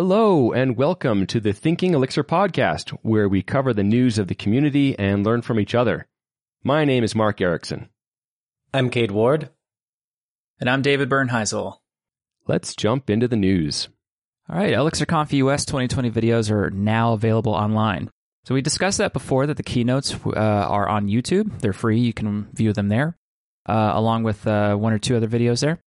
Hello and welcome to the Thinking Elixir podcast, where we cover the news of the community and learn from each other. My name is Mark Erickson. I'm Cade Ward. And I'm David Bernheisel. Let's jump into the news. All right, ElixirConf US 2020 videos are now available online. So we discussed that before that the keynotes uh, are on YouTube. They're free. You can view them there, uh, along with uh, one or two other videos there.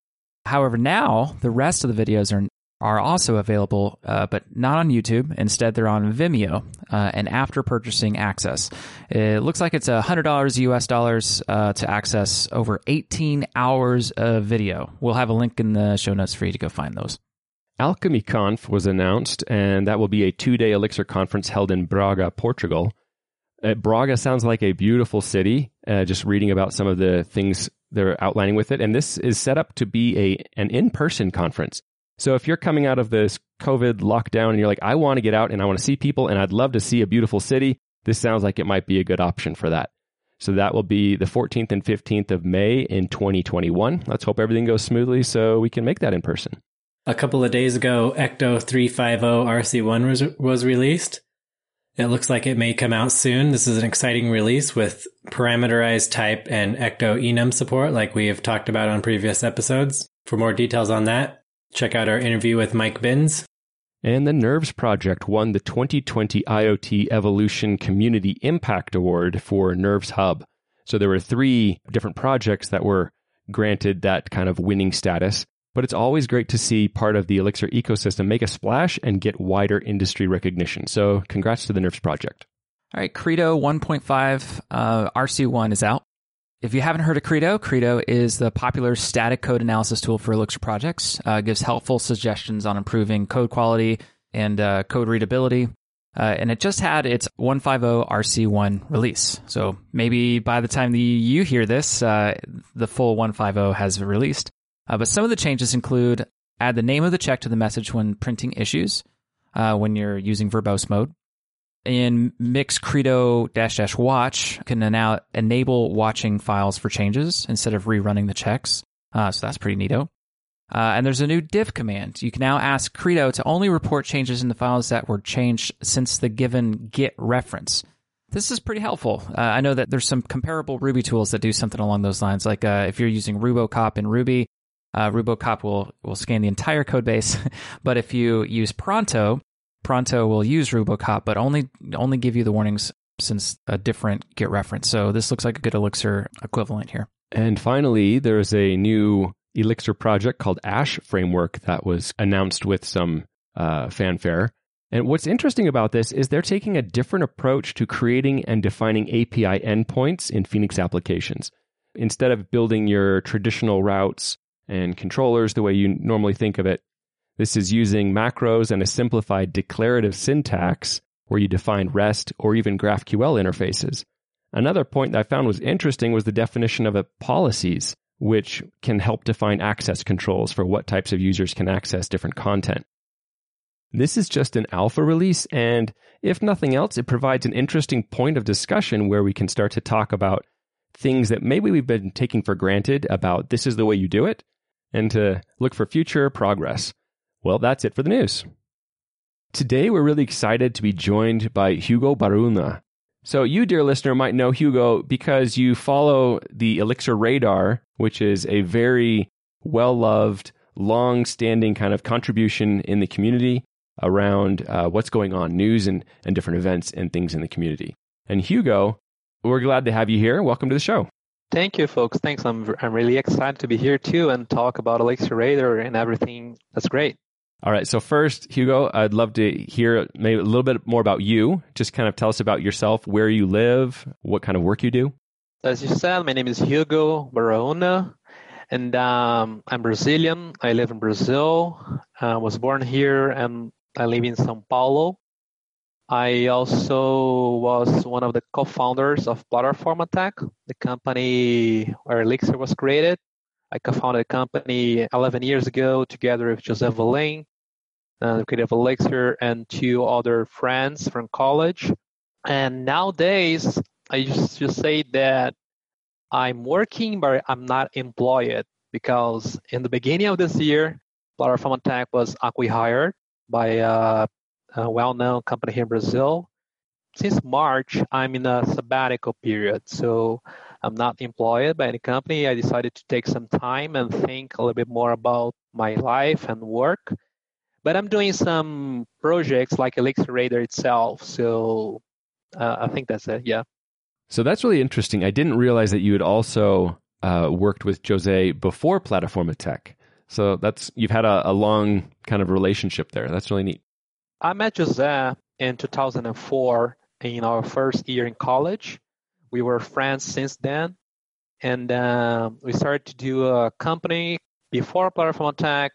However, now the rest of the videos are are also available, uh, but not on YouTube. Instead, they're on Vimeo uh, and after purchasing access. It looks like it's $100 US dollars uh, to access over 18 hours of video. We'll have a link in the show notes for you to go find those. AlchemyConf was announced, and that will be a two day Elixir conference held in Braga, Portugal. Uh, Braga sounds like a beautiful city, uh, just reading about some of the things they're outlining with it. And this is set up to be a an in person conference. So if you're coming out of this COVID lockdown and you're like, I want to get out and I want to see people and I'd love to see a beautiful city, this sounds like it might be a good option for that. So that will be the 14th and 15th of May in 2021. Let's hope everything goes smoothly so we can make that in person. A couple of days ago, Ecto 350 RC1 was, was released. It looks like it may come out soon. This is an exciting release with parameterized type and Ecto enum support, like we have talked about on previous episodes. For more details on that, Check out our interview with Mike Binns. And the Nerves Project won the 2020 IoT Evolution Community Impact Award for Nerves Hub. So there were three different projects that were granted that kind of winning status. But it's always great to see part of the Elixir ecosystem make a splash and get wider industry recognition. So congrats to the Nerves Project. All right, Credo 1.5 uh, RC1 is out. If you haven't heard of Credo, Credo is the popular static code analysis tool for Elixir projects. Uh, gives helpful suggestions on improving code quality and uh, code readability. Uh, and it just had its 150 RC1 release. So maybe by the time the, you hear this, uh, the full 150 has released. Uh, but some of the changes include add the name of the check to the message when printing issues uh, when you're using verbose mode in Mix Credo dash dash watch can now enable watching files for changes instead of rerunning the checks. Uh, so that's pretty neato. Uh, and there's a new diff command. You can now ask Credo to only report changes in the files that were changed since the given git reference. This is pretty helpful. Uh, I know that there's some comparable Ruby tools that do something along those lines. Like uh, if you're using RuboCop in Ruby, uh, RuboCop will will scan the entire code base. but if you use Pronto, Pronto will use RuboCop, but only only give you the warnings since a different Git reference. So this looks like a good Elixir equivalent here. And finally, there's a new Elixir project called Ash Framework that was announced with some uh, fanfare. And what's interesting about this is they're taking a different approach to creating and defining API endpoints in Phoenix applications. Instead of building your traditional routes and controllers the way you normally think of it, this is using macros and a simplified declarative syntax where you define REST or even GraphQL interfaces. Another point that I found was interesting was the definition of a policies, which can help define access controls for what types of users can access different content. This is just an alpha release, and if nothing else, it provides an interesting point of discussion where we can start to talk about things that maybe we've been taking for granted about this is the way you do it, and to look for future progress. Well, that's it for the news. Today, we're really excited to be joined by Hugo Baruna. So, you, dear listener, might know Hugo because you follow the Elixir Radar, which is a very well loved, long standing kind of contribution in the community around uh, what's going on, news and, and different events and things in the community. And Hugo, we're glad to have you here. Welcome to the show. Thank you, folks. Thanks. I'm, I'm really excited to be here too and talk about Elixir Radar and everything. That's great. All right. So first, Hugo, I'd love to hear maybe a little bit more about you. Just kind of tell us about yourself, where you live, what kind of work you do. As you said, my name is Hugo Barona, and um, I'm Brazilian. I live in Brazil. I was born here, and I live in São Paulo. I also was one of the co-founders of Plataformatec, the company where Elixir was created. I co-founded a company 11 years ago together with Jose Valim uh, creative elixir, and two other friends from college. And nowadays, I used to say that I'm working, but I'm not employed because in the beginning of this year, Plataformatec was acquired by a, a well-known company here in Brazil. Since March, I'm in a sabbatical period, so I'm not employed by any company. I decided to take some time and think a little bit more about my life and work. But I'm doing some projects like Elixir Radar itself, so uh, I think that's it. Yeah. So that's really interesting. I didn't realize that you had also uh, worked with Jose before Plataformatec. So that's you've had a, a, long kind of relationship there. That's really neat. I met Jose in 2004 in our first year in college. We were friends since then, and uh, we started to do a company before Plataformatec.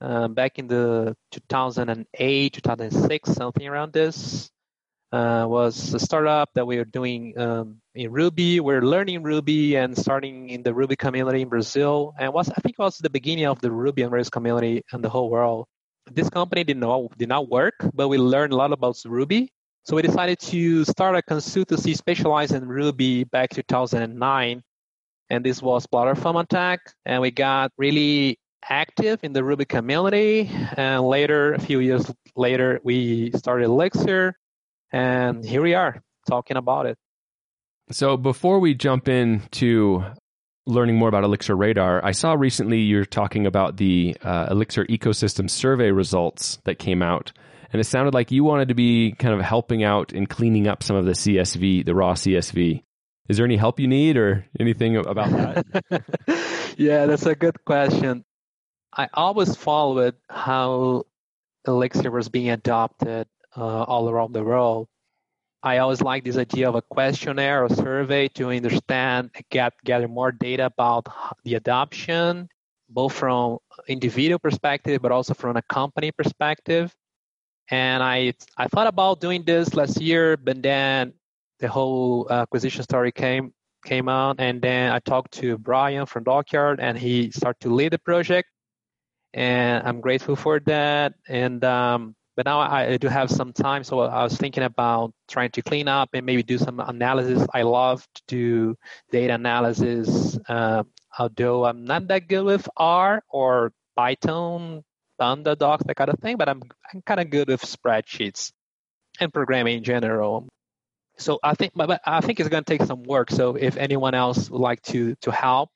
Uh, back in the 2008, 2006, something around this uh, was a startup that we were doing um, in Ruby. We're learning Ruby and starting in the Ruby community in Brazil, and was I think it was the beginning of the Ruby on Rails community in the whole world. This company did not did not work, but we learned a lot about Ruby. So we decided to start a consultancy specialized in Ruby back 2009, and this was Plataformatec, and we got really active in the Ruby community. And later, a few years later, we started Elixir and here we are talking about it. So before we jump into learning more about Elixir Radar, I saw recently you're talking about the uh, Elixir ecosystem survey results that came out. And it sounded like you wanted to be kind of helping out in cleaning up some of the CSV, the raw CSV. Is there any help you need or anything about that? yeah, that's a good question. I always followed how Elixir was being adopted uh, all around the world. I always like this idea of a questionnaire or survey to understand, get gather more data about the adoption, both from individual perspective, but also from a company perspective. And I I thought about doing this last year, but then the whole acquisition story came came out, and then I talked to Brian from DockYard, and he started to lead the project, and I'm grateful for that. And um, but now I do have some time, so I was thinking about trying to clean up and maybe do some analysis. I love to do data analysis, uh, although I'm not that good with R or Python, Pandadocs, that kind of thing. But I'm I'm kind of good with spreadsheets and programming in general. So I think, but I think it's going to take some work. So if anyone else would like to to help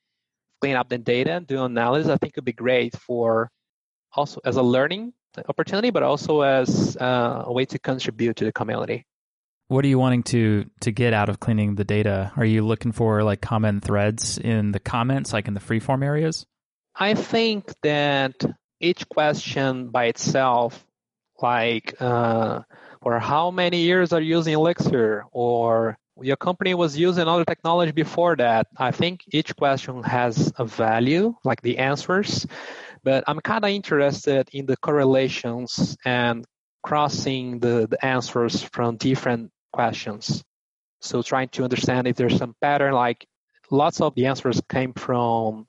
clean up the data and do analysis, I think it would be great for also as a learning opportunity, but also as uh, a way to contribute to the community. What are you wanting to to get out of cleaning the data? Are you looking for like common threads in the comments, like in the freeform areas? I think that each question by itself, like uh, for how many years are you using Elixir, or your company was using other technology before that. I think each question has a value, like the answers, but I'm kind of interested in the correlations and crossing the, the answers from different questions. So trying to understand if there's some pattern, like lots of the answers came from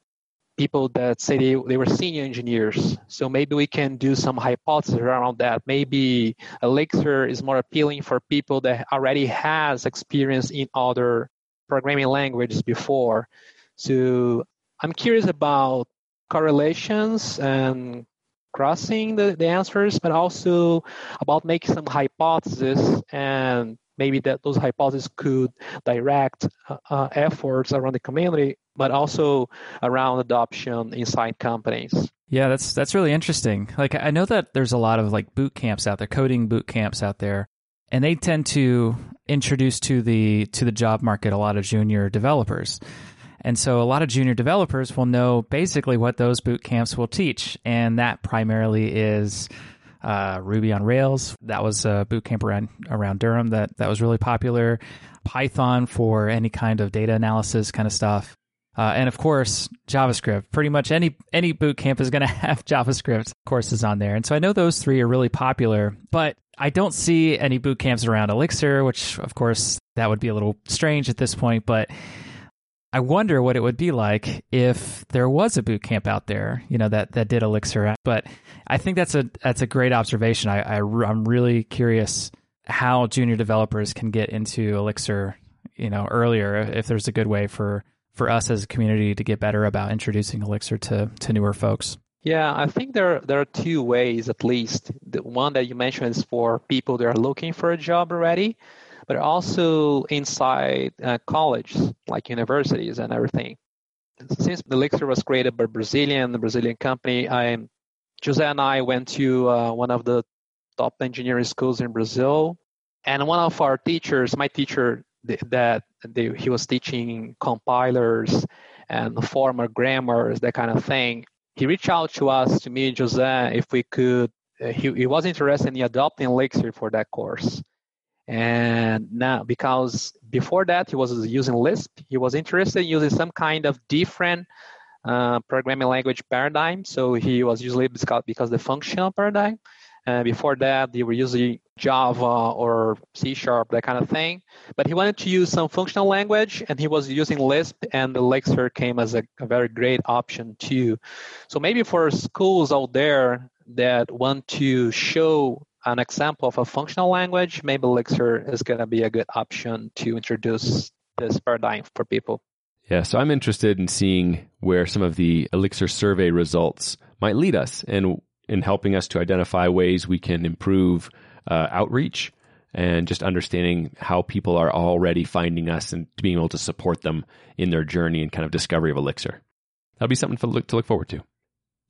people that say they, they were senior engineers. So maybe we can do some hypothesis around that. Maybe Elixir is more appealing for people that already has experience in other programming languages before. So I'm curious about correlations and crossing the, the answers, but also about making some hypotheses and maybe that those hypotheses could direct uh, uh, efforts around the community, but also around adoption inside companies. Yeah, that's that's really interesting. Like I know that there's a lot of like boot camps out there, coding boot camps out there, and they tend to introduce to the to the job market a lot of junior developers. And so a lot of junior developers will know basically what those boot camps will teach. And that primarily is uh, Ruby on Rails. That was a boot camp around, around Durham that, that was really popular. Python for any kind of data analysis kind of stuff. Uh, and of course, JavaScript. Pretty much any any boot camp is going to have JavaScript courses on there. And so I know those three are really popular, but I don't see any boot camps around Elixir, which of course that would be a little strange at this point. But I wonder what it would be like if there was a boot camp out there, you know, that, that did Elixir. But I think that's a that's a great observation. I, I I'm really curious how junior developers can get into Elixir, you know, earlier. If there's a good way for for us as a community to get better about introducing Elixir to to newer folks. Yeah, I think there there are two ways at least. The one that you mentioned is for people that are looking for a job already, but also inside uh, colleges like universities and everything. Since the Elixir was created by Brazilian, the Brazilian company, I Jose and I went to uh, one of the top engineering schools in Brazil, and one of our teachers, my teacher, that he was teaching compilers and formal grammars, that kind of thing he reached out to us, to me and Jose, if we could. Uh, he, he was interested in adopting Elixir for that course. And now, because before that he was using Lisp, he was interested in using some kind of different uh, programming language paradigm. So he was usually because, the functional paradigm. Uh, before that, they were using Java or C Sharp, that kind of thing. But he wanted to use some functional language, and he was using Lisp, and Elixir came as a, a very great option too. So maybe for schools out there that want to show an example of a functional language, maybe Elixir is going to be a good option to introduce this paradigm for people. Yeah, so I'm interested in seeing where some of the Elixir survey results might lead us and in helping us to identify ways we can improve uh, outreach and just understanding how people are already finding us and being able to support them in their journey and kind of discovery of Elixir. That'll be something to look, to look forward to.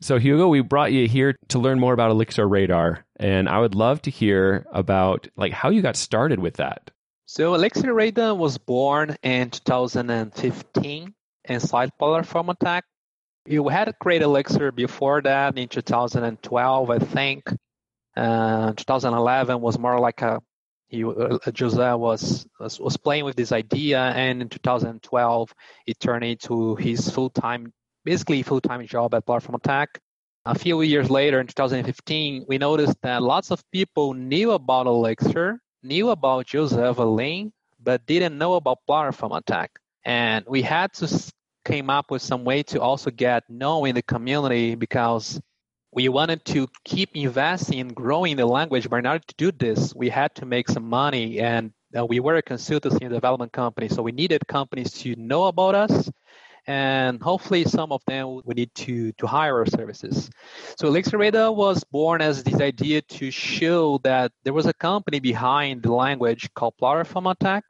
So, Hugo, we brought you here to learn more about Elixir Radar, and I would love to hear about like how you got started with that. So, Elixir Radar was born in 2015 inside Polar Tech. You had great Elixir before that in 2012, I think. Uh, 2011 was more like a he, uh, Jose was, was was playing with this idea, and in 2012 it turned into his full time, basically full time job at Plataformatec. A few years later, in 2015, we noticed that lots of people knew about Elixir, knew about Jose Valim, but didn't know about Plataformatec. And we had to came up with some way to also get known in the community because we wanted to keep investing in growing the language, but in order to do this, we had to make some money. And uh, we were a consultancy and development company, so we needed companies to know about us, and hopefully some of them we need to to hire our services. So Elixir Radar was born as this idea to show that there was a company behind the language called Plataformatec,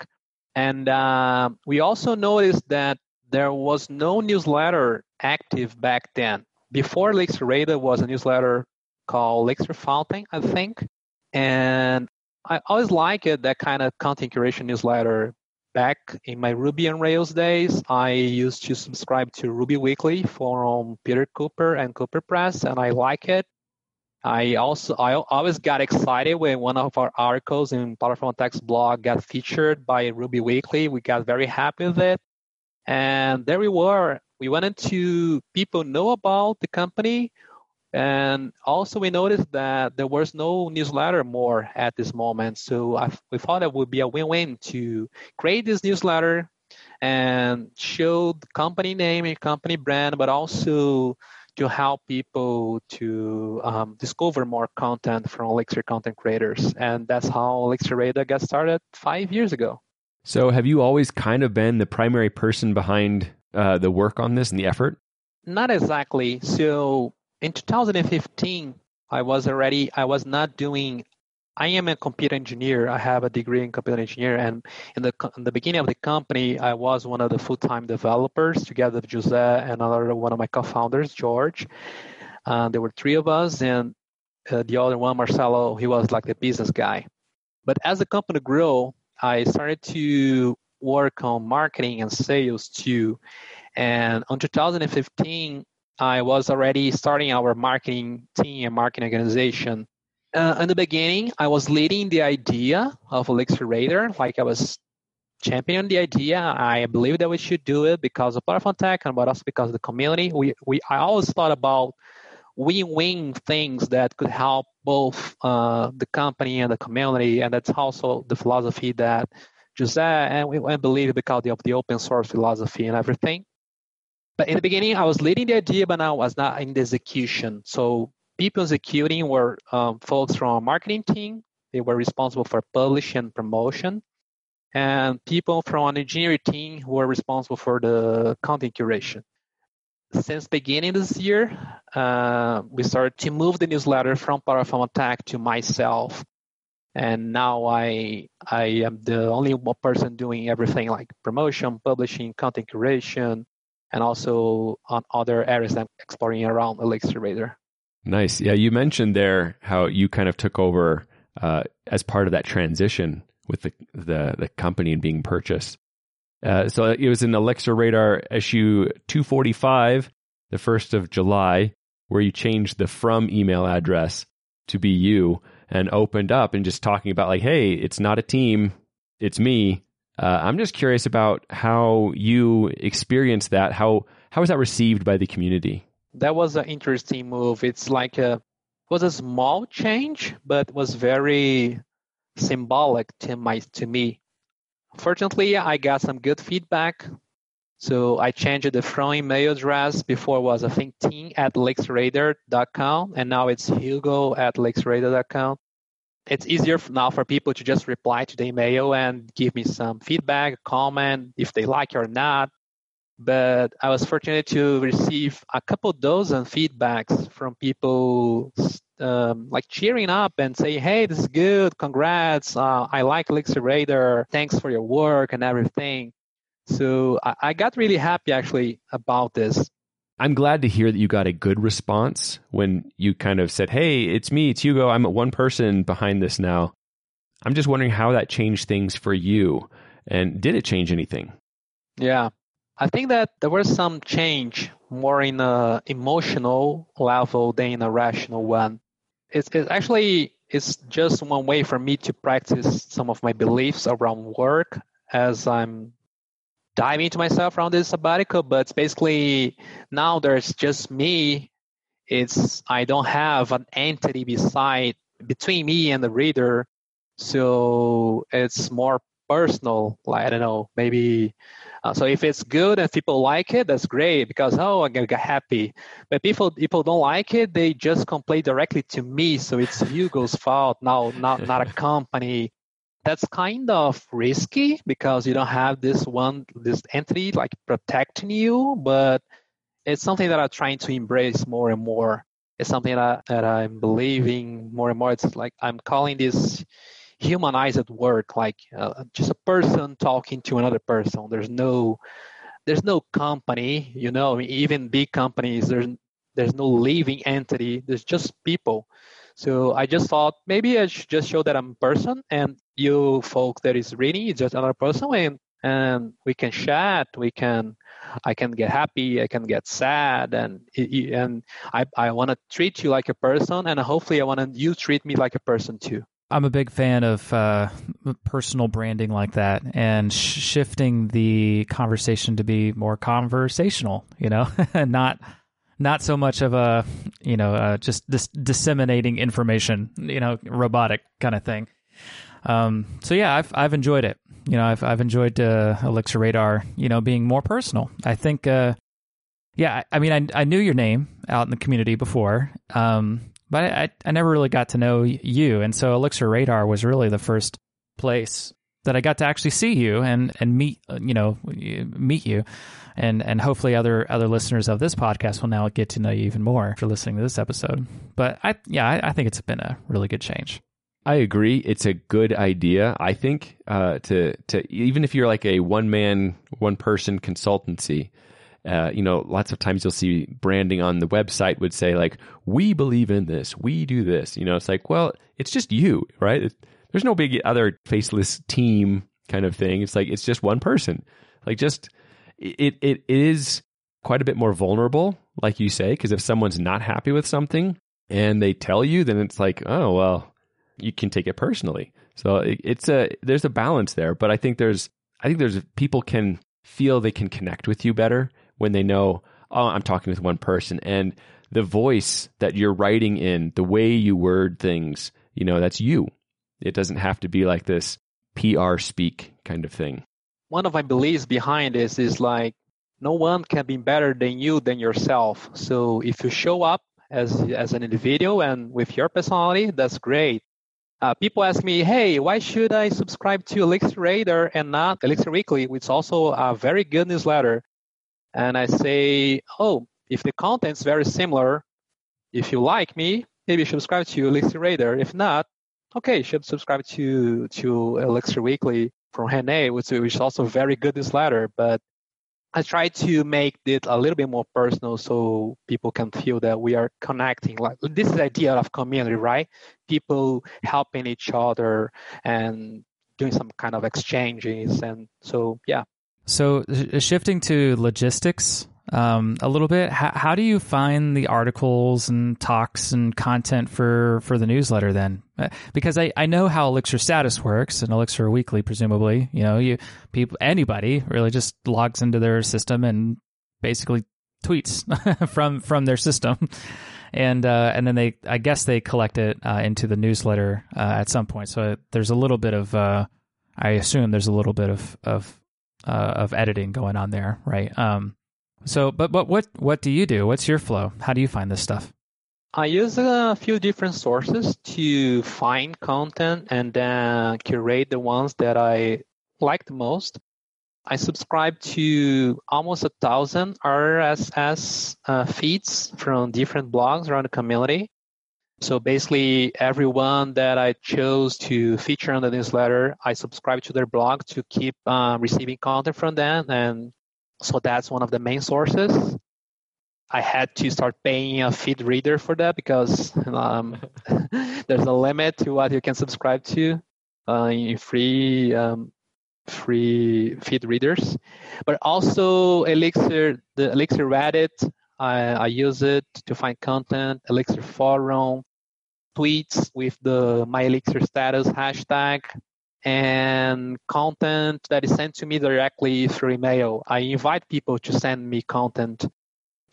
and uh, we also noticed that there was no newsletter active back then. Before Elixir Radar was a newsletter called Elixir Fountain, I think. And I always liked it, that kind of content curation newsletter. Back in my Ruby on Rails days, I used to subscribe to Ruby Weekly from Peter Cooper and Cooper Press, and I like it. I also I always got excited when one of our articles in Plataformatec's blog got featured by Ruby Weekly. We got very happy with it. And there we were. We wanted to people know about the company. And also we noticed that there was no newsletter more at this moment. So I, we thought it would be a win-win to create this newsletter and show the company name and company brand, but also to help people to um, discover more content from Elixir content creators. And that's how Elixir Radar got started five years ago. So, have you always kind of been the primary person behind uh, the work on this and the effort? Not exactly. So, in 2015, I was already, I was not doing, I am a computer engineer. I have a degree in computer engineer. And in the, in the beginning of the company, I was one of the full time developers together with Jose and another one of my co founders, George. Uh, there were three of us, and uh, the other one, Marcelo, he was like the business guy. But as the company grew, I started to work on marketing and sales too. And on 2015, I was already starting our marketing team and marketing organization. Uh, in the beginning, I was leading the idea of Elixir Radar, like I was championing the idea. I believe that we should do it because of Plataformatec and but also because of the community. We, we I always thought about win-win things that could help both uh, the company and the community, and that's also the philosophy that Jose and we and believe because of the open source philosophy and everything. But in the beginning, I was leading the idea, but now I was not in the execution. So people executing were um, folks from marketing team. They were responsible for publishing and promotion. And people from an engineering team who were responsible for the content curation. since beginning this year, uh, we started to move the newsletter from Power Attack to myself. And now I I am the only person doing everything like promotion, publishing, content curation, and also on other areas that I'm exploring around Elixir Radar. Nice. Yeah, you mentioned there how you kind of took over uh, as part of that transition with the the, the company and being purchased. Uh, so it was in Elixir Radar issue 245, the 1st of July, where you changed the from email address to be you and opened up and just talking about, like, hey, it's not a team, it's me. Uh, I'm just curious about how you experienced that. How how was that received by the community? That was an interesting move. It's like a was a small change, but was very symbolic to my to me Fortunately, I got some good feedback. So I changed the from email address. Before was I think team at elixirradar.com and now it's hugo at elixirradar.com. It's easier now for people to just reply to the email and give me some feedback, comment if they like or not. But I was fortunate to receive a couple dozen feedbacks from people um, like cheering up and saying, "Hey, this is good. Congrats! Uh, I like Elixir. Thanks for your work and everything." So I, I got really happy actually about this. I'm glad to hear that you got a good response when you kind of said, "Hey, it's me, it's Hugo. I'm one person behind this now." I'm just wondering how that changed things for you, and did it change anything? Yeah, I think that there was some change more in a emotional level than in a rational one it's, it's actually it's just one way for me to practice some of my beliefs around work as I'm diving into myself around this sabbatical. But basically now there's just me. It's I don't have an entity beside between me and the reader, so it's more personal. Like I don't know, maybe uh, so if it's good and people like it, that's great because oh, I'm get happy. But people people don't like it, they just complain directly to me. So it's Hugo's fault, now not not a company. That's kind of risky because you don't have this one this entity like protecting you, but it's something that I'm trying to embrace more and more. It's something that, that I'm believing more and more. It's like I'm calling this humanized work, like uh, just a person talking to another person. There's no there's no company, you know, even big companies, there's there's no living entity. There's just people. So I just thought maybe I should just show that I'm a person, and you folk that is is just another person, and and we can chat. We can, I can get happy. I can get sad, and and I I want to treat you like a person, and hopefully I want you treat me like a person too. I'm a big fan of uh, personal branding like that and sh- shifting the conversation to be more conversational, you know, not not so much of a, you know, uh, just dis- disseminating information, you know, robotic kind of thing. Um, so yeah, I've I've enjoyed it. You know, I've I've enjoyed uh, Elixir Radar, you know, being more personal. I think, uh, yeah, I, I mean, I I knew your name out in the community before. Um, but I, I never really got to know you. And so Elixir Radar was really the first place that I got to actually see you and, and meet, you know, meet you. And, and hopefully other, other listeners of this podcast will now get to know you even more for listening to this episode. But I, yeah, I, I think it's been a really good change. I agree. It's a good idea. I think uh, to to even if you're like a one man, one person consultancy, uh, you know, lots of times you'll see branding on the website would say like, "We believe in this. We do this." You know, it's like, well, it's just you, right? It, there's no big other faceless team kind of thing. It's like it's just one person. Like, just it it, it is quite a bit more vulnerable, like you say, because if someone's not happy with something and they tell you, then it's like, oh well, you can take it personally. So it, it's a there's a balance there, but I think there's I think there's people can feel they can connect with you better when they know, oh, I'm talking with one person. And the voice that you're writing in, the way you word things, you know, that's you. It doesn't have to be like this PR speak kind of thing. One of my beliefs behind this is like no one can be better than you than yourself. So if you show up as as an individual and with your personality, that's great. Uh, people ask me, hey, why should I subscribe to Elixir Radar and not Elixir Weekly, which is also a very good newsletter? and I say, oh, if the content's very similar, if you like me, maybe you should subscribe to Elixir Radar. If not, okay, you should subscribe to to Elixir Weekly from Rene, which, which is also very good newsletter. But I try to make it a little bit more personal so people can feel that we are connecting. Like this is the idea of community, right? People helping each other and doing some kind of exchanges. And so, yeah. So uh, shifting to logistics, um, a little bit. How, how, do you find the articles and talks and content for, for the newsletter then? Uh, because I, I know how Elixir status works and Elixir Weekly, presumably, you know, you people, anybody really just logs into their system and basically tweets from, from their system. And, uh, and then they, I guess they collect it, uh, into the newsletter, uh, at some point. So there's a little bit of, uh, I assume there's a little bit of, of, uh, of editing going on there, right? Um, so, but but what what do you do? What's your flow? How do you find this stuff? I use a few different sources to find content and then curate the ones that I like the most. I subscribe to almost a thousand RSS uh, feeds from different blogs around the community. So basically, everyone that I chose to feature on the newsletter, I subscribe to their blog to keep uh, receiving content from them and so that's one of the main sources. I had to start paying a feed reader for that because um, there's a limit to what you can subscribe to uh, in free um, free feed readers. But also Elixir, the Elixir Reddit, I, I use it to find content. Elixir forum, tweets with the my Elixir status hashtag and content that is sent to me directly through email. I invite people to send me content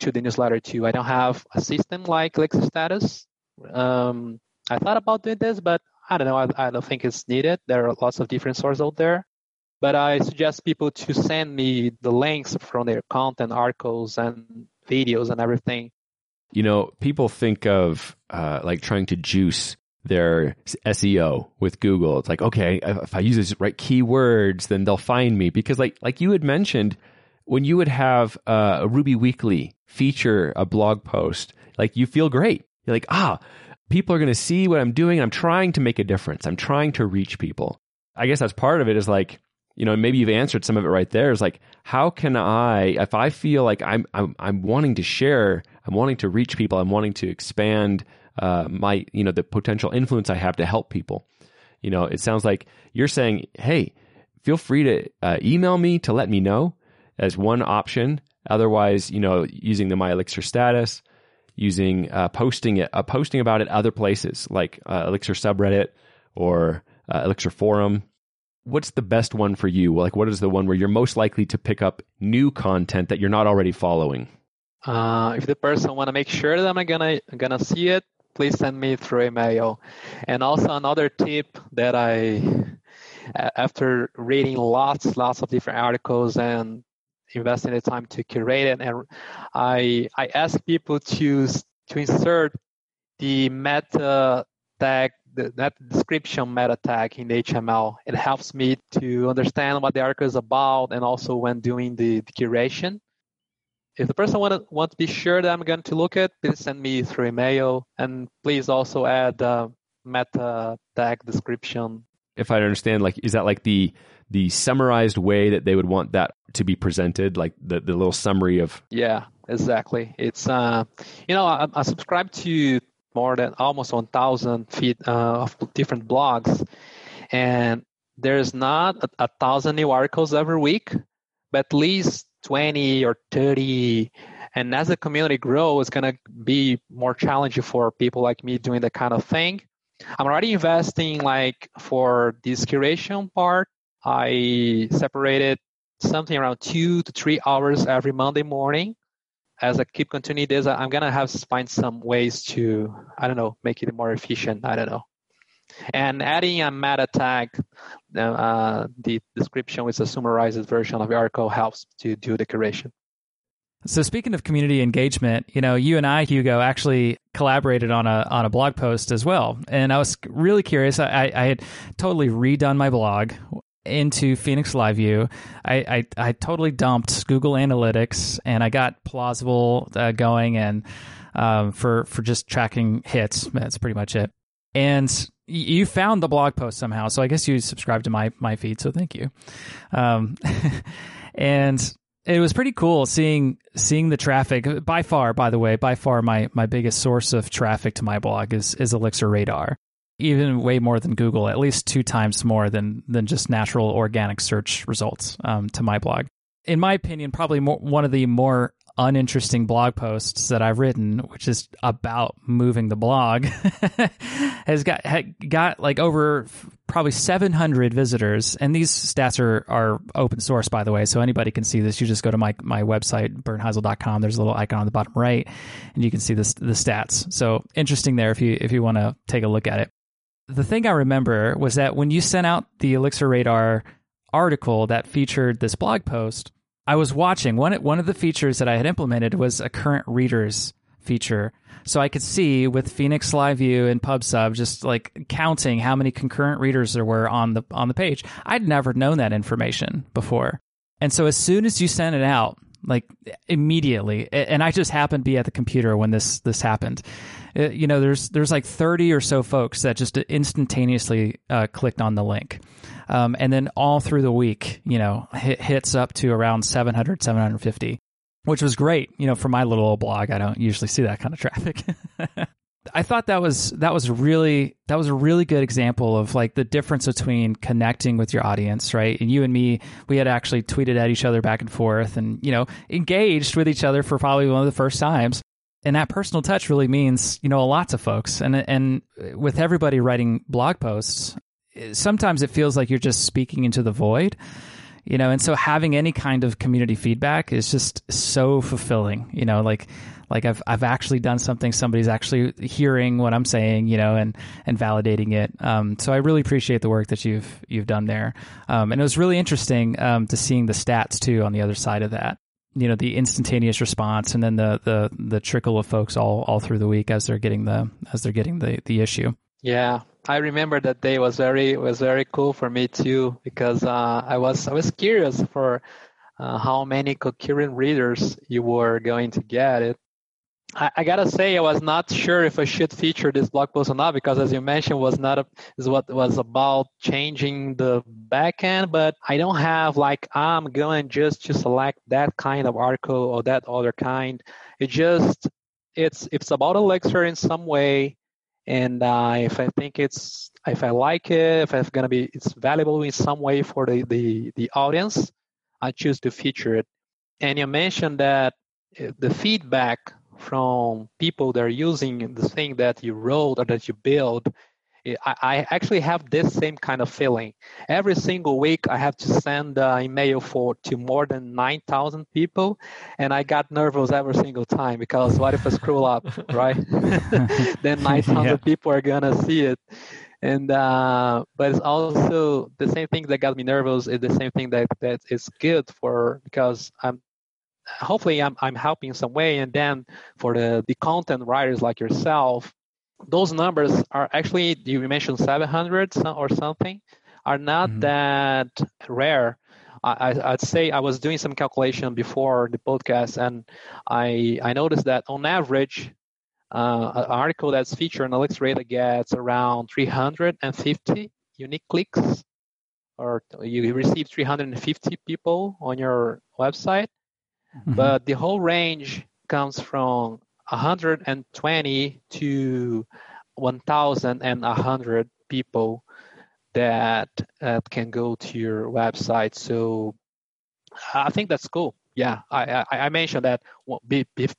to the newsletter too. I don't have a system like Elixir Status. Um, I thought about doing this, but I don't know. I, I don't think it's needed. There are lots of different sources out there. But I suggest people to send me the links from their content, articles, and videos and everything. You know, people think of uh, like trying to juice their SEO with Google. It's like, okay, if I use these right keywords, then they'll find me. Because like like you had mentioned, when you would have a Ruby Weekly feature a blog post, like you feel great. You're like, ah, people are going to see what I'm doing. I'm trying to make a difference. I'm trying to reach people. I guess that's part of it. Is like, you know, maybe you've answered some of it right there. Is like, how can I, if I feel like I'm I'm I'm wanting to share, I'm wanting to reach people, I'm wanting to expand uh, my you know the potential influence I have to help people. You know, it sounds like you're saying, hey, feel free to uh, email me to let me know as one option. Otherwise, you know, using the My Elixir status, using uh, posting it, uh, posting about it other places like uh, Elixir subreddit or uh, Elixir forum. What's the best one for you? Like, what is the one where you're most likely to pick up new content that you're not already following? Uh, if the person want to make sure that I'm gonna gonna see it, please send me through email. And also another tip that I, after reading lots, lots of different articles and investing the time to curate it, and I I ask people to to insert the meta tag, the, that description meta tag in the HTML. It helps me to understand what the article is about, and also when doing the, the curation if the person want to, want to be sure that I'm going to look at, please send me through email, and please also add uh, meta tag description. If I understand, like, is that like the the summarized way that they would want that to be presented, like the the little summary of? Yeah, exactly. It's uh, you know, I, I subscribe to more than almost 1,000 feet uh, of different blogs, and there's not a, a thousand new articles every week, but at least 20 or 30 and as the community grows it's going to be more challenging for people like me doing that kind of thing. I'm already investing like for this curation part. I separated something around two to three hours every monday morning. As i keep continuing this i'm going to have to find some ways to i don't know make it more efficient. I don't know and adding a meta tag, uh, the description with a summarized version of the article helps to do the curation. So speaking of community engagement, you know, you and I, Hugo, actually collaborated on a on a blog post as well, and I was really curious. I, I had totally redone my blog, into Phoenix Live View. I, I, I totally dumped Google Analytics and I got plausible uh, going and um, for for just tracking hits. That's pretty much it. And you found the blog post somehow, so I guess you subscribed to my my feed. So thank you. Um, and it was pretty cool seeing seeing the traffic. By far, by the way, by far my my biggest source of traffic to my blog is is Elixir Radar even way more than Google, at least two times more than than just natural organic search results um, to my blog. In my opinion, probably more, one of the more uninteresting blog posts that I've written, which is about moving the blog, has got got like over probably 700 visitors. And these stats are are open source, by the way, so anybody can see this. You just go to my my website bernheisel.com. There's a little icon on the bottom right, and you can see this the stats. So interesting there if you if you want to take a look at it the thing I remember was that when you sent out the Elixir Radar article that featured this blog post, I was watching one one of the features that I had implemented was a current readers feature. So I could see with Phoenix Live View and PubSub just like counting how many concurrent readers there were on the on the page. I'd never known that information before. And so as soon as you sent it out, like immediately, and I just happened to be at the computer when this this happened uh, you know, there's there's like 30 or so folks that just instantaneously uh, clicked on the link. Um, and then all through the week, you know, hit, hits up to around 700, 750, which was great. You know, for my little old blog, I don't usually see that kind of traffic. I thought that was that was really that was a really good example of like the difference between connecting with your audience, right? And you and me, we had actually tweeted at each other back and forth, and you know, engaged with each other for probably one of the first times and that personal touch really means you know a lot to folks. And and with everybody writing blog posts sometimes it feels like you're just speaking into the void you know? And so having any kind of community feedback is just so fulfilling you know? Like like I've I've actually done something somebody's actually hearing what I'm saying you know and and validating it. Um, so I really appreciate the work that you've you've done there. Um, and it was really interesting um, to seeing the stats too on the other side of that you know the instantaneous response and then the the the trickle of folks all all through the week as they're getting the as they're getting the the issue. Yeah. I remember that day was very was very cool for me too because uh, i was i was curious for uh, how many concurrent readers you were going to get it I, I, gotta say I was not sure if I should feature this blog post or not because as you mentioned was not a, is what was about changing the backend, but I don't have like I'm going just to select that kind of article or that other kind. It just it's it's about Elixir in some way, and uh, if I think it's if I like it, if it's gonna be it's valuable in some way for the the the audience, I choose to feature it. And you mentioned that uh, the feedback from people that are using the thing that you wrote or that you build, I, I actually have this same kind of feeling. Every single week, I have to send an email for to more than nine thousand people, and I got nervous every single time because what if I screw up, right? then nine thousand yeah. people are gonna see it, and uh, but it's also the same thing that got me nervous is the same thing that that is good for because I'm hopefully I'm, I'm helping some way. And then for the, the content writers like yourself, those numbers are actually, you mentioned 700 or something, are not mm-hmm. that rare. I, I'd say I was doing some calculation before the podcast, and I I noticed that on average, uh, an article that's featured on Radar gets around 350 unique clicks, or you receive 350 people on your website. Mm-hmm. But the whole range comes from 120 to 1,100 people that uh, can go to your website. So I think that's cool. Yeah, I, I, I mentioned that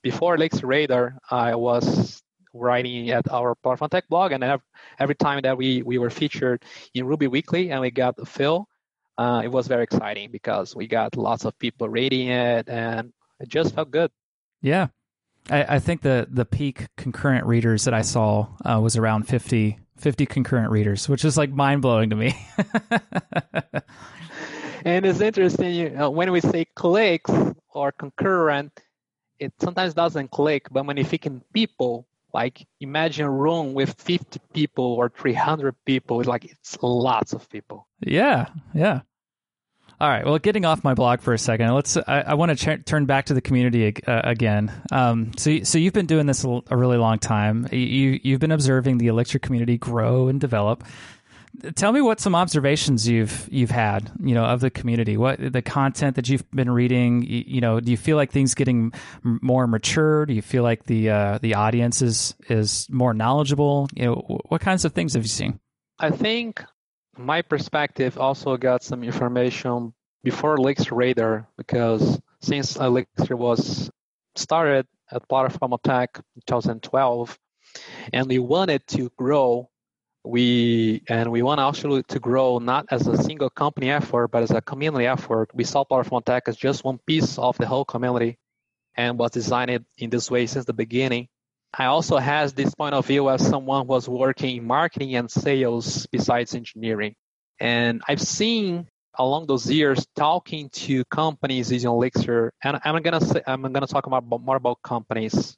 before Elixir Radar, I was writing at our Plataformatec blog, and every time that we, we were featured in Ruby Weekly and we got fill, uh, it was very exciting because we got lots of people reading it and it just felt good. Yeah. I, I think the, the peak concurrent readers that I saw uh, was around 50, 50 concurrent readers, which is like mind blowing to me. and it's interesting you know, when we say clicks or concurrent, it sometimes doesn't click, but when you think in people, like imagine a room with 50 people or 300 people, like it's lots of people. Yeah, yeah. All right. Well, getting off my blog for a second, let's. I, I want to ch- turn back to the community uh, again. Um, so, so you've been doing this a, a really long time. You you've been observing the Elixir community grow and develop. Tell me what some observations you've you've had, you know, of the community. What the content that you've been reading. You, you know, do you feel like things getting more mature? Do you feel like the uh, the audience is is more knowledgeable? You know, what kinds of things have you seen? I think my perspective also got some information before Elixir Radar because since Elixir was started at Plataformatec in 2012 and we wanted to grow we and we want actually to grow not as a single company effort but as a community effort we saw Plataformatec as just one piece of the whole community and was designed in this way since the beginning I also has this point of view as someone who was working in marketing and sales besides engineering. And I've seen along those years talking to companies using Elixir, and I'm gonna say I'm gonna talk about more about companies.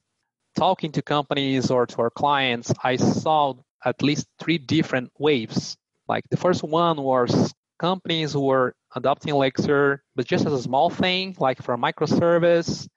Talking to companies or to our clients, I saw at least three different waves. Like the first one was companies were adopting Elixir, but just as a small thing, like for a microservice,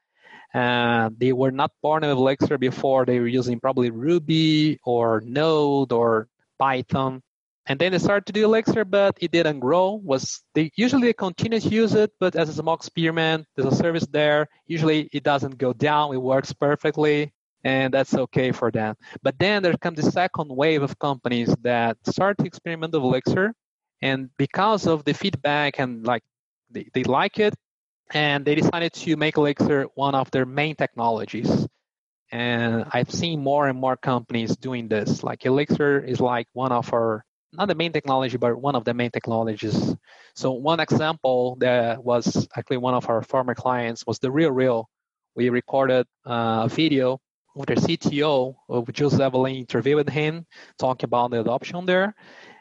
and they were not born with Elixir before. They were using probably Ruby or Node or Python. And then they started to do Elixir, but it didn't grow. Was they usually they continue to use it, but as a small experiment, there's a service there. Usually it doesn't go down, it works perfectly, and that's okay for them. But then there comes the second wave of companies that start to experiment with Elixir, and because of the feedback and like they, they like it, and they decided to make Elixir one of their main technologies. And I've seen more and more companies doing this. Like Elixir is like one of our, not the main technology, but one of the main technologies. So one example that was actually one of our former clients was the Real Real. We recorded uh, a video with their CTO, uh, with Joseph Evelyn, interviewed him, talking about the adoption there.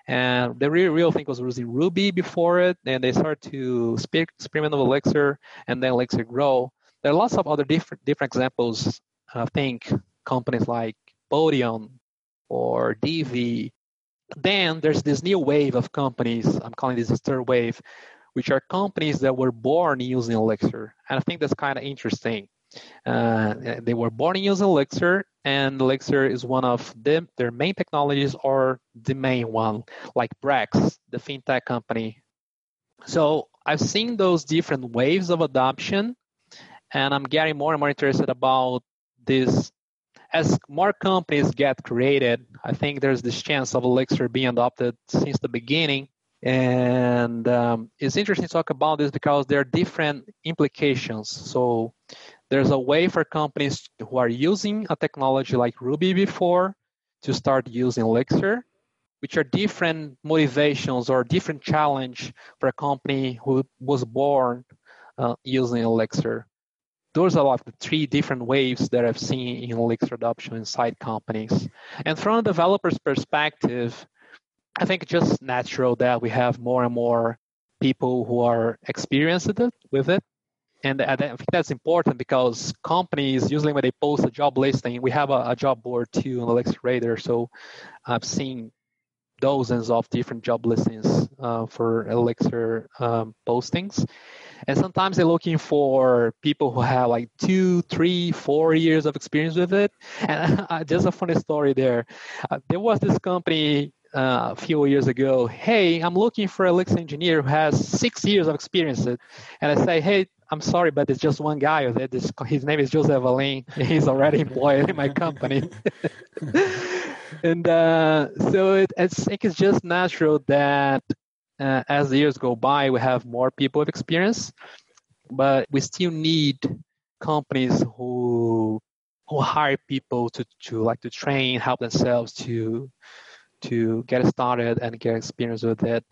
And the real, real thing was using Ruby before it, and they started to speak, experiment with Elixir, and then Elixir grow. There are lots of other different different examples. I think companies like Podium or Divvy. Then there's this new wave of companies. I'm calling this the third wave, which are companies that were born using Elixir, and I think that's kind of interesting. Uh, they were born and using Elixir, and Elixir is one of their main technologies or the main one, like Brex, the fintech company. So I've seen those different waves of adoption, and I'm getting more and more interested about this. As more companies get created, I think there's this chance of Elixir being adopted since the beginning. And um, it's interesting to talk about this because there are different implications. So there's a way for companies who are using a technology like Ruby before to start using Elixir, which are different motivations or different challenge for a company who was born uh, using Elixir. Those are like the three different waves that I've seen in Elixir adoption inside companies. And from a developer's perspective, I think it's just natural that we have more and more people who are experienced with it and I think that's important because companies usually when they post a job listing, we have a, a job board too on Elixir Radar. So I've seen dozens of different job listings uh, for Elixir um, postings. And sometimes they're looking for people who have like two, three, four years of experience with it. And uh, just a funny story there. Uh, there was this company uh, a few years ago, hey, I'm looking for a Elixir engineer who has six years of experience. And I say, hey, I'm sorry, but it's just one guy. His name is Jose Valim. He's already employed in my company. and uh, so it, it's just natural that uh, as the years go by, we have more people with experience, but we still need companies who who hire people to, to like to train, help themselves to to get started and get experience with it.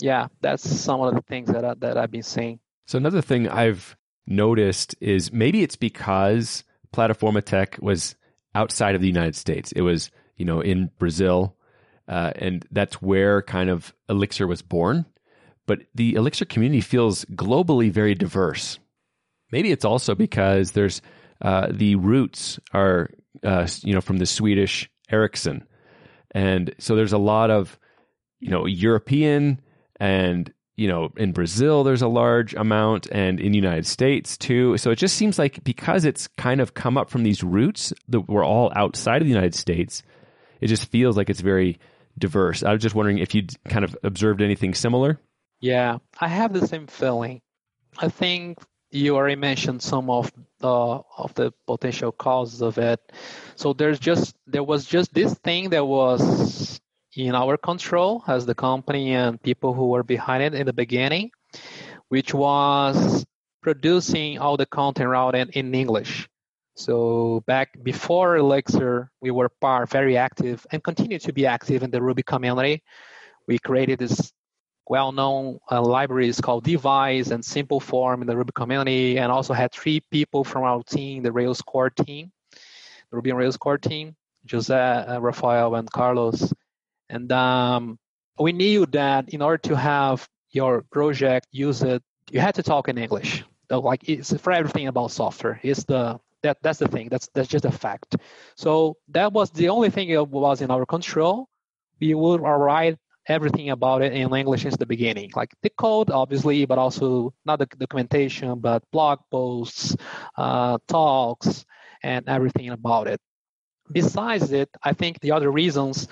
Yeah, that's some of the things that I, that I've been seeing. So another thing I've noticed is maybe it's because Plataformatec was outside of the United States. It was, you know, in Brazil, uh, and that's where kind of Elixir was born. But the Elixir community feels globally very diverse. Maybe it's also because there's uh, the roots are, uh, you know, from the Swedish Ericsson, and so there's a lot of, you know, European and you know, in Brazil, there's a large amount, and in the United States too. So it just seems like because it's kind of come up from these roots that were all outside of the United States, it just feels like it's very diverse. I was just wondering if you kind of observed anything similar. Yeah, I have the same feeling. I think you already mentioned some of the of the potential causes of it. So there's just there was just this thing that was in our control as the company and people who were behind it in the beginning, which was producing all the content routing in English. So back before Elixir, we were part very active and continue to be active in the Ruby community. We created this well-known uh, libraries called Devise and Simple Form in the Ruby community, and also had three people from our team, the Rails core team, the Ruby on Rails core team, Jose, uh, Rafael, and Carlos. And um, we knew that in order to have your project use it, you had to talk in English. Like it's for everything about software. It's the that that's the thing. That's that's just a fact. So that was the only thing that was in our control. We would write everything about it in English since the beginning, like the code, obviously, but also not the documentation, but blog posts, uh, talks, and everything about it. Besides it, I think the other reasons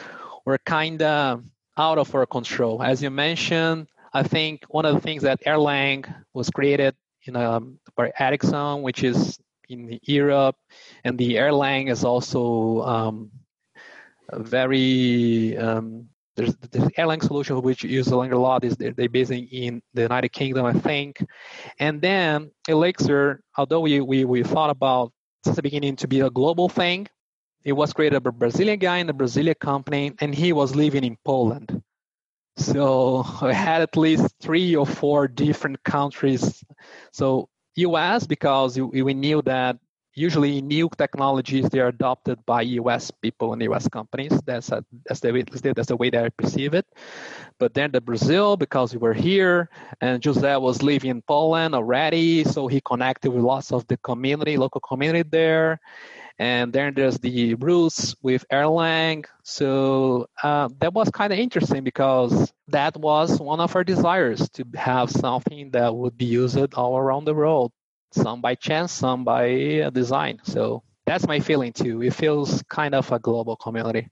were kind of out of our control. As you mentioned, I think one of the things that Erlang was created in um, by Ericsson, which is in Europe, and the Erlang is also um, very um, there's the Erlang solution which use Erlang a lot is they're, they're based in the United Kingdom, I think. And then Elixir, although we, we, we thought about since the beginning to be a global thing, it was created by a Brazilian guy in a Brazilian company, and he was living in Poland. So I had at least three or four different countries. So US because we knew that usually new technologies they are adopted by US people and US companies. That's a, that's the way, that's the way that I perceive it. But then the Brazil because we were here and Jose was living in Poland already, so he connected with lots of the community, local community there. And then there's the roots with Erlang. So uh, that was kind of interesting because that was one of our desires to have something that would be used all around the world some by chance, some by design. So that's my feeling too. It feels kind of a global community.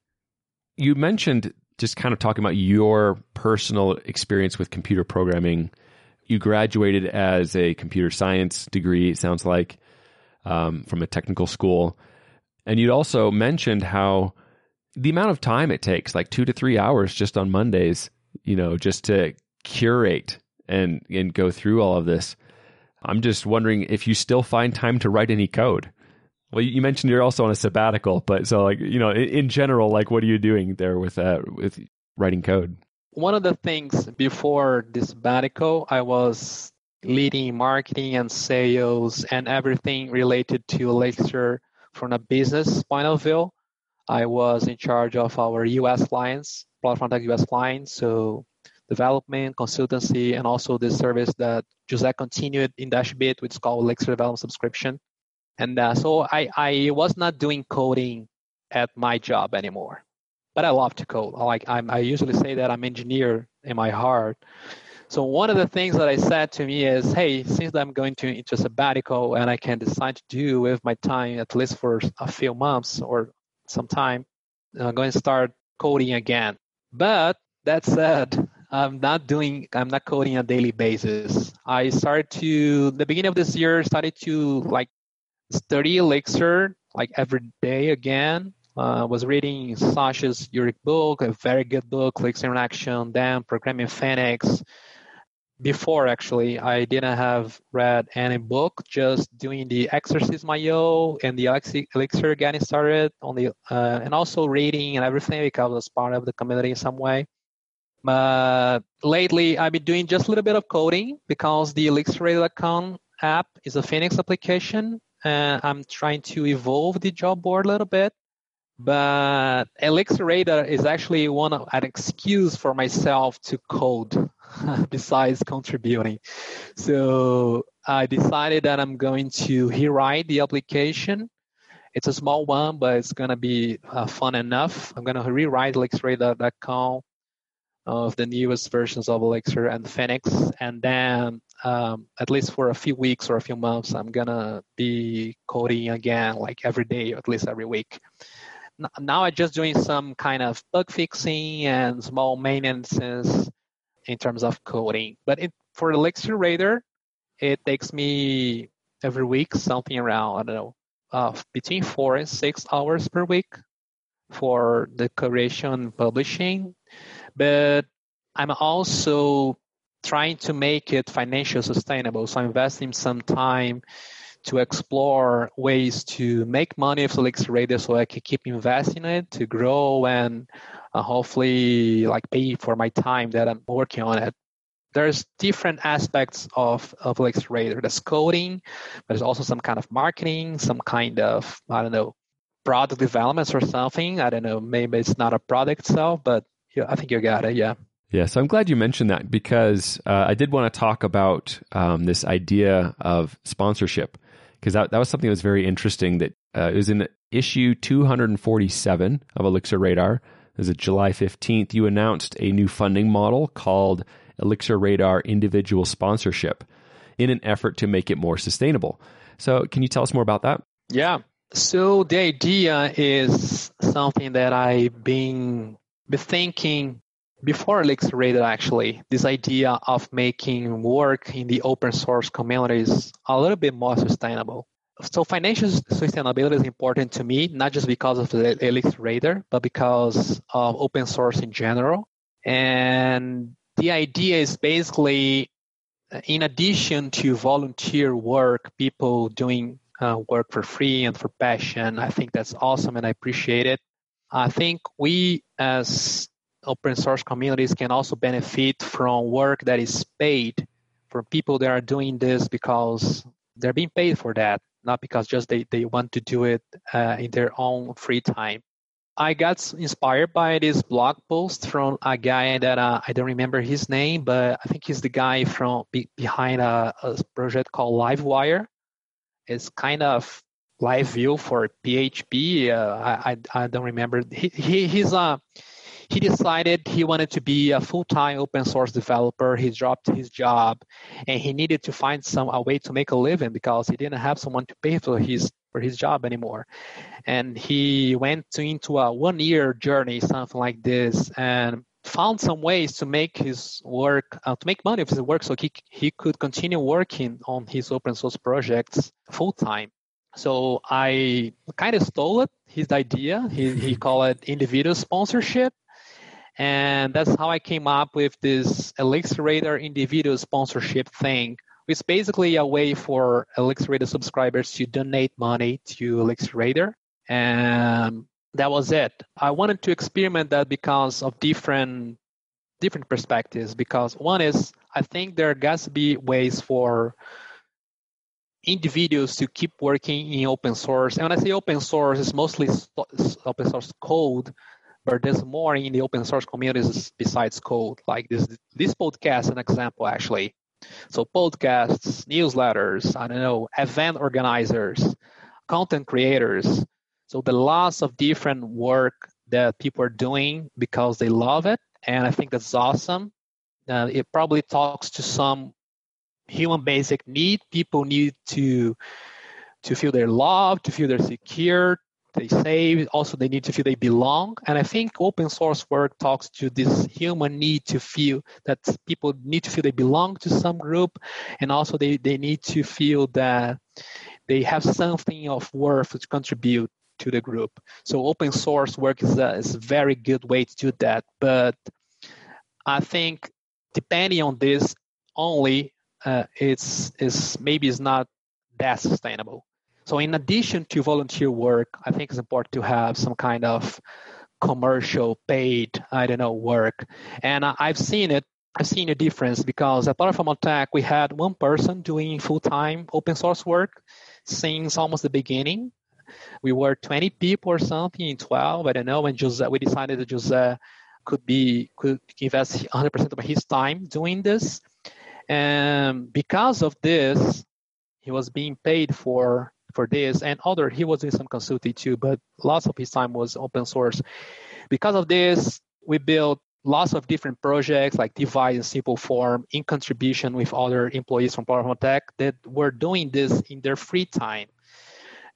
You mentioned just kind of talking about your personal experience with computer programming. You graduated as a computer science degree, it sounds like, um, from a technical school. And you'd also mentioned how the amount of time it takes, like two to three hours just on Mondays, you know, just to curate and, and go through all of this. I'm just wondering if you still find time to write any code. Well, you mentioned you're also on a sabbatical, but so like you know, in, general, like what are you doing there with uh, with writing code? One of the things before this sabbatical, I was leading marketing and sales and everything related to Elixir from a business point of view. I was in charge of our US clients, Plataformatec US clients. So development, consultancy, and also this service that Jose continued in Dashbit, which is called Elixir Development Subscription. And uh, so I, I was not doing coding at my job anymore, but I love to code. Like I'm, I usually say that I'm engineer in my heart. So one of the things that I said to me is, hey, since I'm going to into sabbatical and I can decide to do with my time at least for a few months or some time, I'm going to start coding again. But that said, I'm not doing, I'm not coding on a daily basis. I started to, the beginning of this year, started to like study Elixir like every day again. Uh, was reading Sasha's Jurić book, a very good book, Elixir in Action, then Programming Phoenix. Before actually, I didn't have read any book, just doing the Exercism.io and the Elixir getting started on the, uh, and also reading and everything because I was part of the community in some way. But lately, I've been doing just a little bit of coding because the ElixirRadar.com app is a Phoenix application. And I'm trying to evolve the job board a little bit. But Elixir Radar is actually one of an excuse for myself to code besides contributing. So I decided that I'm going to rewrite the application. It's a small one, but it's going to be uh, fun enough. I'm going to rewrite ElixirRadar.com of the newest versions of Elixir and Phoenix. And then, um, at least for a few weeks or a few months, I'm gonna be coding again, like every day, or at least every week. Now I'm just doing some kind of bug fixing and small maintenances in terms of coding. But it, for Elixir Radar, it takes me every week something around I don't know uh, between four and six hours per week for the creation publishing. But I'm also trying to make it financially sustainable. So I'm investing some time to explore ways to make money with Elixir Radar so I can keep investing in it to grow and hopefully like pay for my time that I'm working on it. There's different aspects of, of Elixir Radar. There's coding, but there's also some kind of marketing, some kind of, I don't know, product developments or something. I don't know, maybe it's not a product itself, but yeah, I think you got it. Yeah. Yeah, so I'm glad you mentioned that because uh, I did want to talk about um, this idea of sponsorship because that, that was something that was very interesting. That uh, it was in issue 247 of Elixir Radar. Is July 15th. You announced a new funding model called Elixir Radar Individual Sponsorship in an effort to make it more sustainable. So, can you tell us more about that? Yeah. So, the idea is something that I've been, thinking before Elixir Radar actually, this idea of making work in the open source community is a little bit more sustainable. So financial sustainability is important to me, not just because of the Elixir Radar, but because of open source in general. And the idea is basically, uh, in addition to volunteer work, people doing uh, work for free and for passion, I think that's awesome and I appreciate it. I think we as open source communities can also benefit from work that is paid for people that are doing this because they're being paid for that, not because just they, they want to do it uh, in their own free time. I got inspired by this blog post from a guy that uh, I don't remember his name, but I think he's the guy from be, behind a, a, project called Livewire. It's kind of live view for PHP. Uh, I, I, I don't remember. He, he he's a he decided he wanted to be a full-time open source developer. He dropped his job, and he needed to find some a way to make a living because he didn't have someone to pay for his for his job anymore. And he went to, into a one-year journey, something like this, and found some ways to make his work uh, to make money with his work, so he he could continue working on his open source projects full time. So I kind of stole it, his idea. He, he called it individual sponsorship. And that's how I came up with this Elixir Radar individual sponsorship thing. It's basically a way for Elixir Radar subscribers to donate money to Elixir Radar. And that was it. I wanted to experiment that because of different different perspectives. Because one is I think there has to be ways for individuals to keep working in open source. And when I say open source, it's mostly open source code but there's more in the open source communities besides code. Like this, this podcast, an example actually. So podcasts, newsletters, I don't know, event organizers, content creators. So the lots of different work that people are doing because they love it, and I think that's awesome. Uh, it probably talks to some human basic need. People need to to feel they're loved, to feel they're secure, they say also they need to feel they belong. And i think open source work talks to this human need to feel that people need to feel they belong to some group. And also they, they need to feel that they have something of worth to contribute to the group. So open source work is a, is a very good way to do that. But i think depending on this only uh, it's is maybe it's not that sustainable so in addition to volunteer work, I think it's important to have some kind of commercial paid, I don't know, work. And I've seen it. I've seen a difference because at Plataformatec, we had one person doing full-time open source work since almost the beginning. We were 20 people or something in 12. I don't know. And Jose, we decided that Jose could be could invest 100% of his time doing this. And because of this, he was being paid for for this and other he was doing some consulting too but lots of his time was open source because of this we built lots of different projects like Devise and Simple Form in contribution with other employees from Plataformatec that were doing this in their free time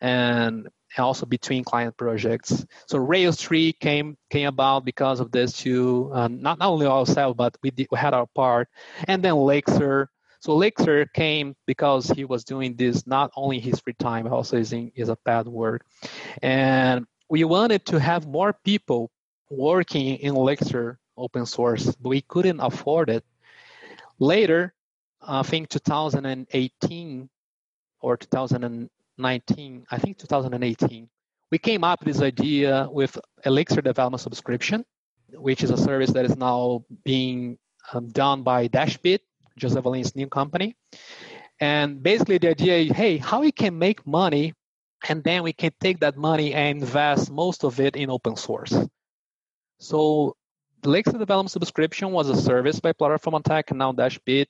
and also between client projects. So Rails 3 came came about because of this too. Uh, not, not only ourselves, but we, did, we had our part. And then Elixir. So Elixir came because he was doing this not only his free time, also is, in, is a bad word. And we wanted to have more people working in Elixir open source, but we couldn't afford it. Later, I think 2018 or 2019, I think 2018, we came up with this idea with Elixir Development Subscription, which is a service that is now being um, done by Dashbit, Jose Valim's new company. And basically the idea is, hey, how we can make money and then we can take that money and invest most of it in open source. So the Elixir Development Subscription was a service by Plataformatec and now Dashbit,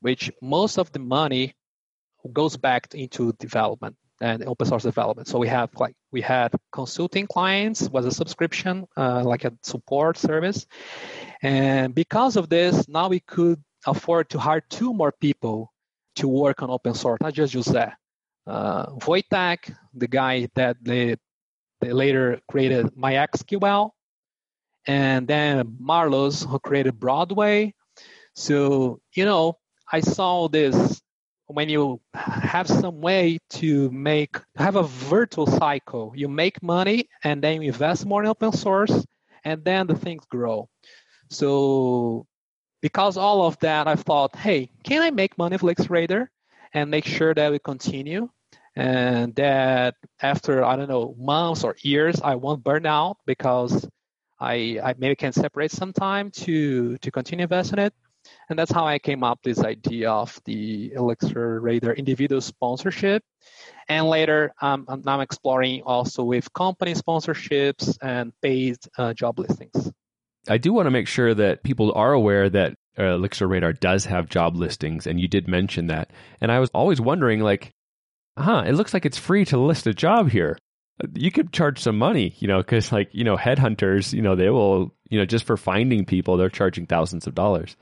which most of the money goes back into development and open source development. So we have like we had consulting clients was a subscription, uh, like a support service, and because of this, now we could afford to hire two more people to work on open source, not just Jose. Uh, Wojtek, the guy that they, they later created MyXQL, and then Marlus, who created Broadway. So, you know, I saw this when you have some way to make have a virtual cycle you make money and then you invest more in open source and then the things grow so because all of that i thought hey can i make money with Elixir Radar and make sure that we continue and that after i don't know months or years i won't burn out because I, I maybe can separate some time to to continue investing it. And that's how I came up this idea of the Elixir Radar individual sponsorship. And later, um, I'm now exploring also with company sponsorships and paid uh, job listings. I do want to make sure that people are aware that uh, Radar does have job listings, and you did mention that. And I was always wondering, like, huh, it looks like it's free to list a job here you could charge some money, you know, because like you know, headhunters, you know, they will, you know, just for finding people, they're charging thousands of dollars.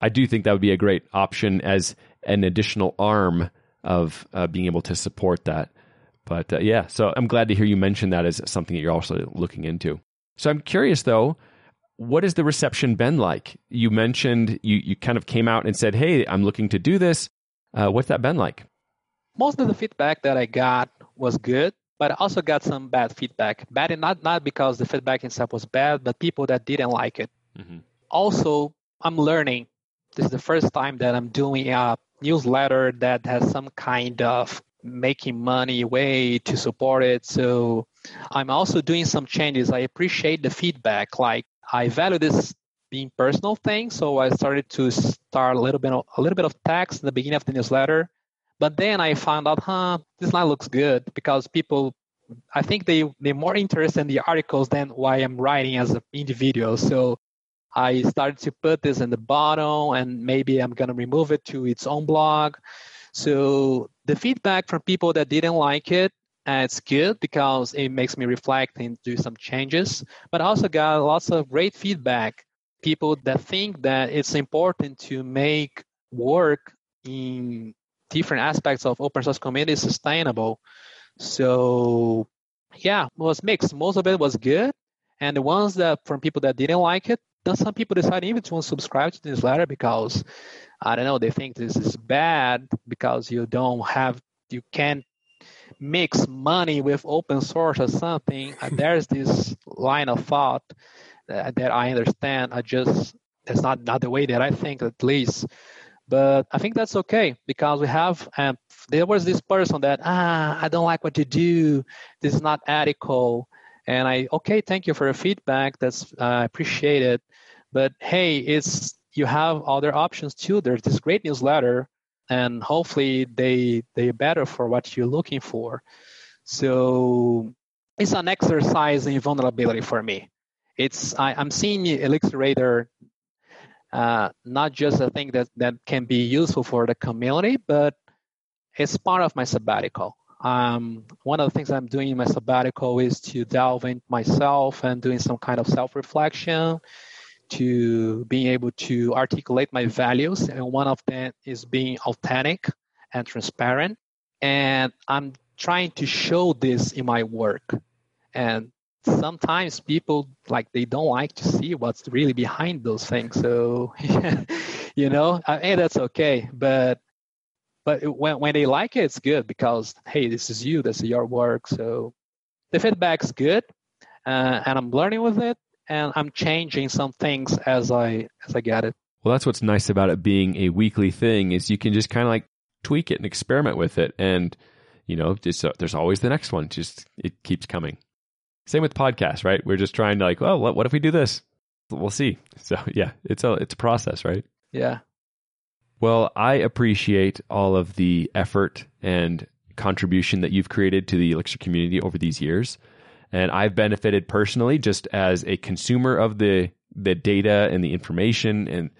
I do think that would be a great option as an additional arm of uh, being able to support that. But uh, yeah, so I'm glad to hear you mention that as something that you're also looking into. So I'm curious though, what has the reception been like? You mentioned you you kind of came out and said, "Hey, I'm looking to do this." Uh, what's that been like? Most of the feedback that I got was good but I also got some bad feedback. Bad, not not because the feedback itself was bad, but people that didn't like it. Mm-hmm. Also, I'm learning. This is the first time that I'm doing a newsletter that has some kind of making money way to support it. So I'm also doing some changes. I appreciate the feedback. Like I value this being personal thing, so I started to start a little bit of, a little bit of text in the beginning of the newsletter but then I found out, huh, this line looks good because people, I think they they're more interested in the articles than why I'm writing as an individual. So I started to put this in the bottom, and maybe I'm gonna remove it to its own blog. So the feedback from people that didn't like it, uh, it's good because it makes me reflect and do some changes. But I also got lots of great feedback. People that think that it's important to make work in different aspects of open source community sustainable. So yeah, it was mixed. Most of it was good. And the ones that from people that didn't like it, then some people decided even to unsubscribe to this letter because I don't know, they think this is bad because you don't have you can't mix money with open source or something. There's this line of thought that, that I understand. I just that's not not the way that I think at least. But I think that's okay because we have, um, there was this person that, ah, I don't like what you do. This is not ethical. And I, okay, thank you for your feedback. That's, uh, I appreciate it. But hey, it's, you have other options too. There's this great newsletter and hopefully they, they're better for what you're looking for. So it's an exercise in vulnerability for me. It's I, am seeing Elixir Radar uh, not just a thing that, that can be useful for the community, but it's part of my sabbatical. Um, one of the things I'm doing in my sabbatical is to delve in myself and doing some kind of self-reflection to being able to articulate my values, and one of them is being authentic and transparent. And I'm trying to show this in my work. And sometimes people like they don't like to see what's really behind those things. So, you know, hey, that's okay. But but when when they like it, it's good because hey, this is you, this is your work. So the feedback's good, uh, and I'm learning with it, and I'm changing some things as I as I get it. Well, that's what's nice about it being a weekly thing is you can just kind of like tweak it and experiment with it, and you know, just uh, there's always the next one. Just it keeps coming. Same with podcasts, right? We're just trying to like, well, what, what if we do this? We'll see. So yeah, it's a it's a process, right? Yeah. Well, I appreciate all of the effort and contribution that you've created to the Elixir community over these years. And I've benefited personally just as a consumer of the the data and the information and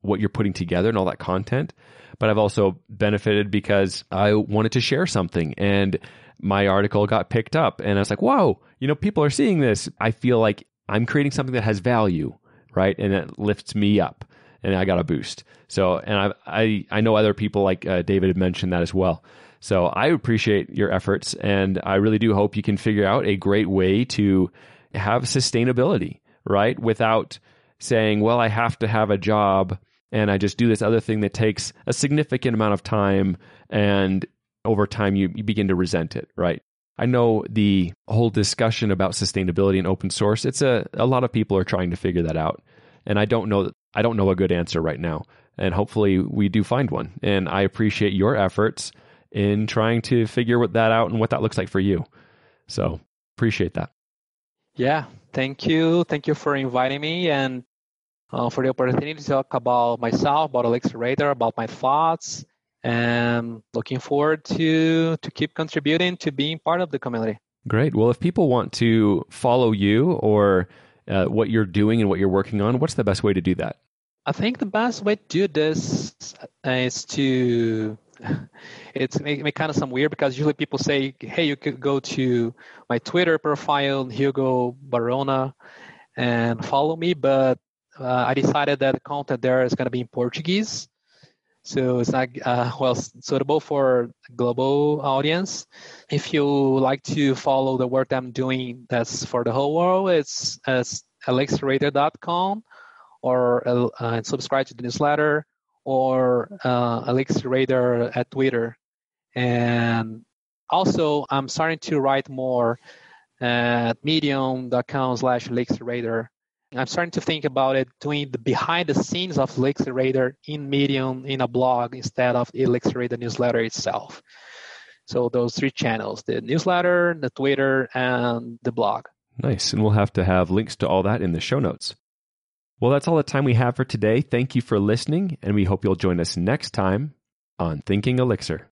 what you're putting together and all that content. But I've also benefited because I wanted to share something and my article got picked up and I was like, whoa, you know, people are seeing this. I feel like I'm creating something that has value, right? And it lifts me up and I got a boost. So, and I, I, I know other people like uh, David had mentioned that as well. So I appreciate your efforts and I really do hope you can figure out a great way to have sustainability, right? Without saying, well, I have to have a job and I just do this other thing that takes a significant amount of time and over time you, you begin to resent it, right? I know the whole discussion about sustainability and open source, it's a, a lot of people are trying to figure that out. And I don't know I don't know a good answer right now. And hopefully we do find one. And I appreciate your efforts in trying to figure what that out and what that looks like for you. So appreciate that. Yeah, thank you. Thank you for inviting me and uh, for the opportunity to talk about myself, about Elixir Radar, about my thoughts, and looking forward to to keep contributing to being part of the community. Great. Well, if people want to follow you or uh, what you're doing and what you're working on, what's the best way to do that? I think the best way to do this is to it's make, make kind of some weird because usually people say, hey, you could go to my Twitter profile, Hugo Baraúna, and follow me. But uh, I decided that the content there is going to be in Portuguese. So it's not uh, well suitable for global audience. If you like to follow the work I'm doing, that's for the whole world. It's, it's elixirradar.com or uh, subscribe to the newsletter or uh, Elixir Radar at Twitter. And also, I'm starting to write more at medium.com slash Radar. I'm starting to think about it doing the behind the scenes of Elixir in Medium in a blog instead of Elixir newsletter itself. So those three channels, the newsletter, the Twitter, and the blog. Nice. And we'll have to have links to all that in the show notes. Well, that's all the time we have for today. Thank you for listening, and we hope you'll join us next time on Thinking Elixir.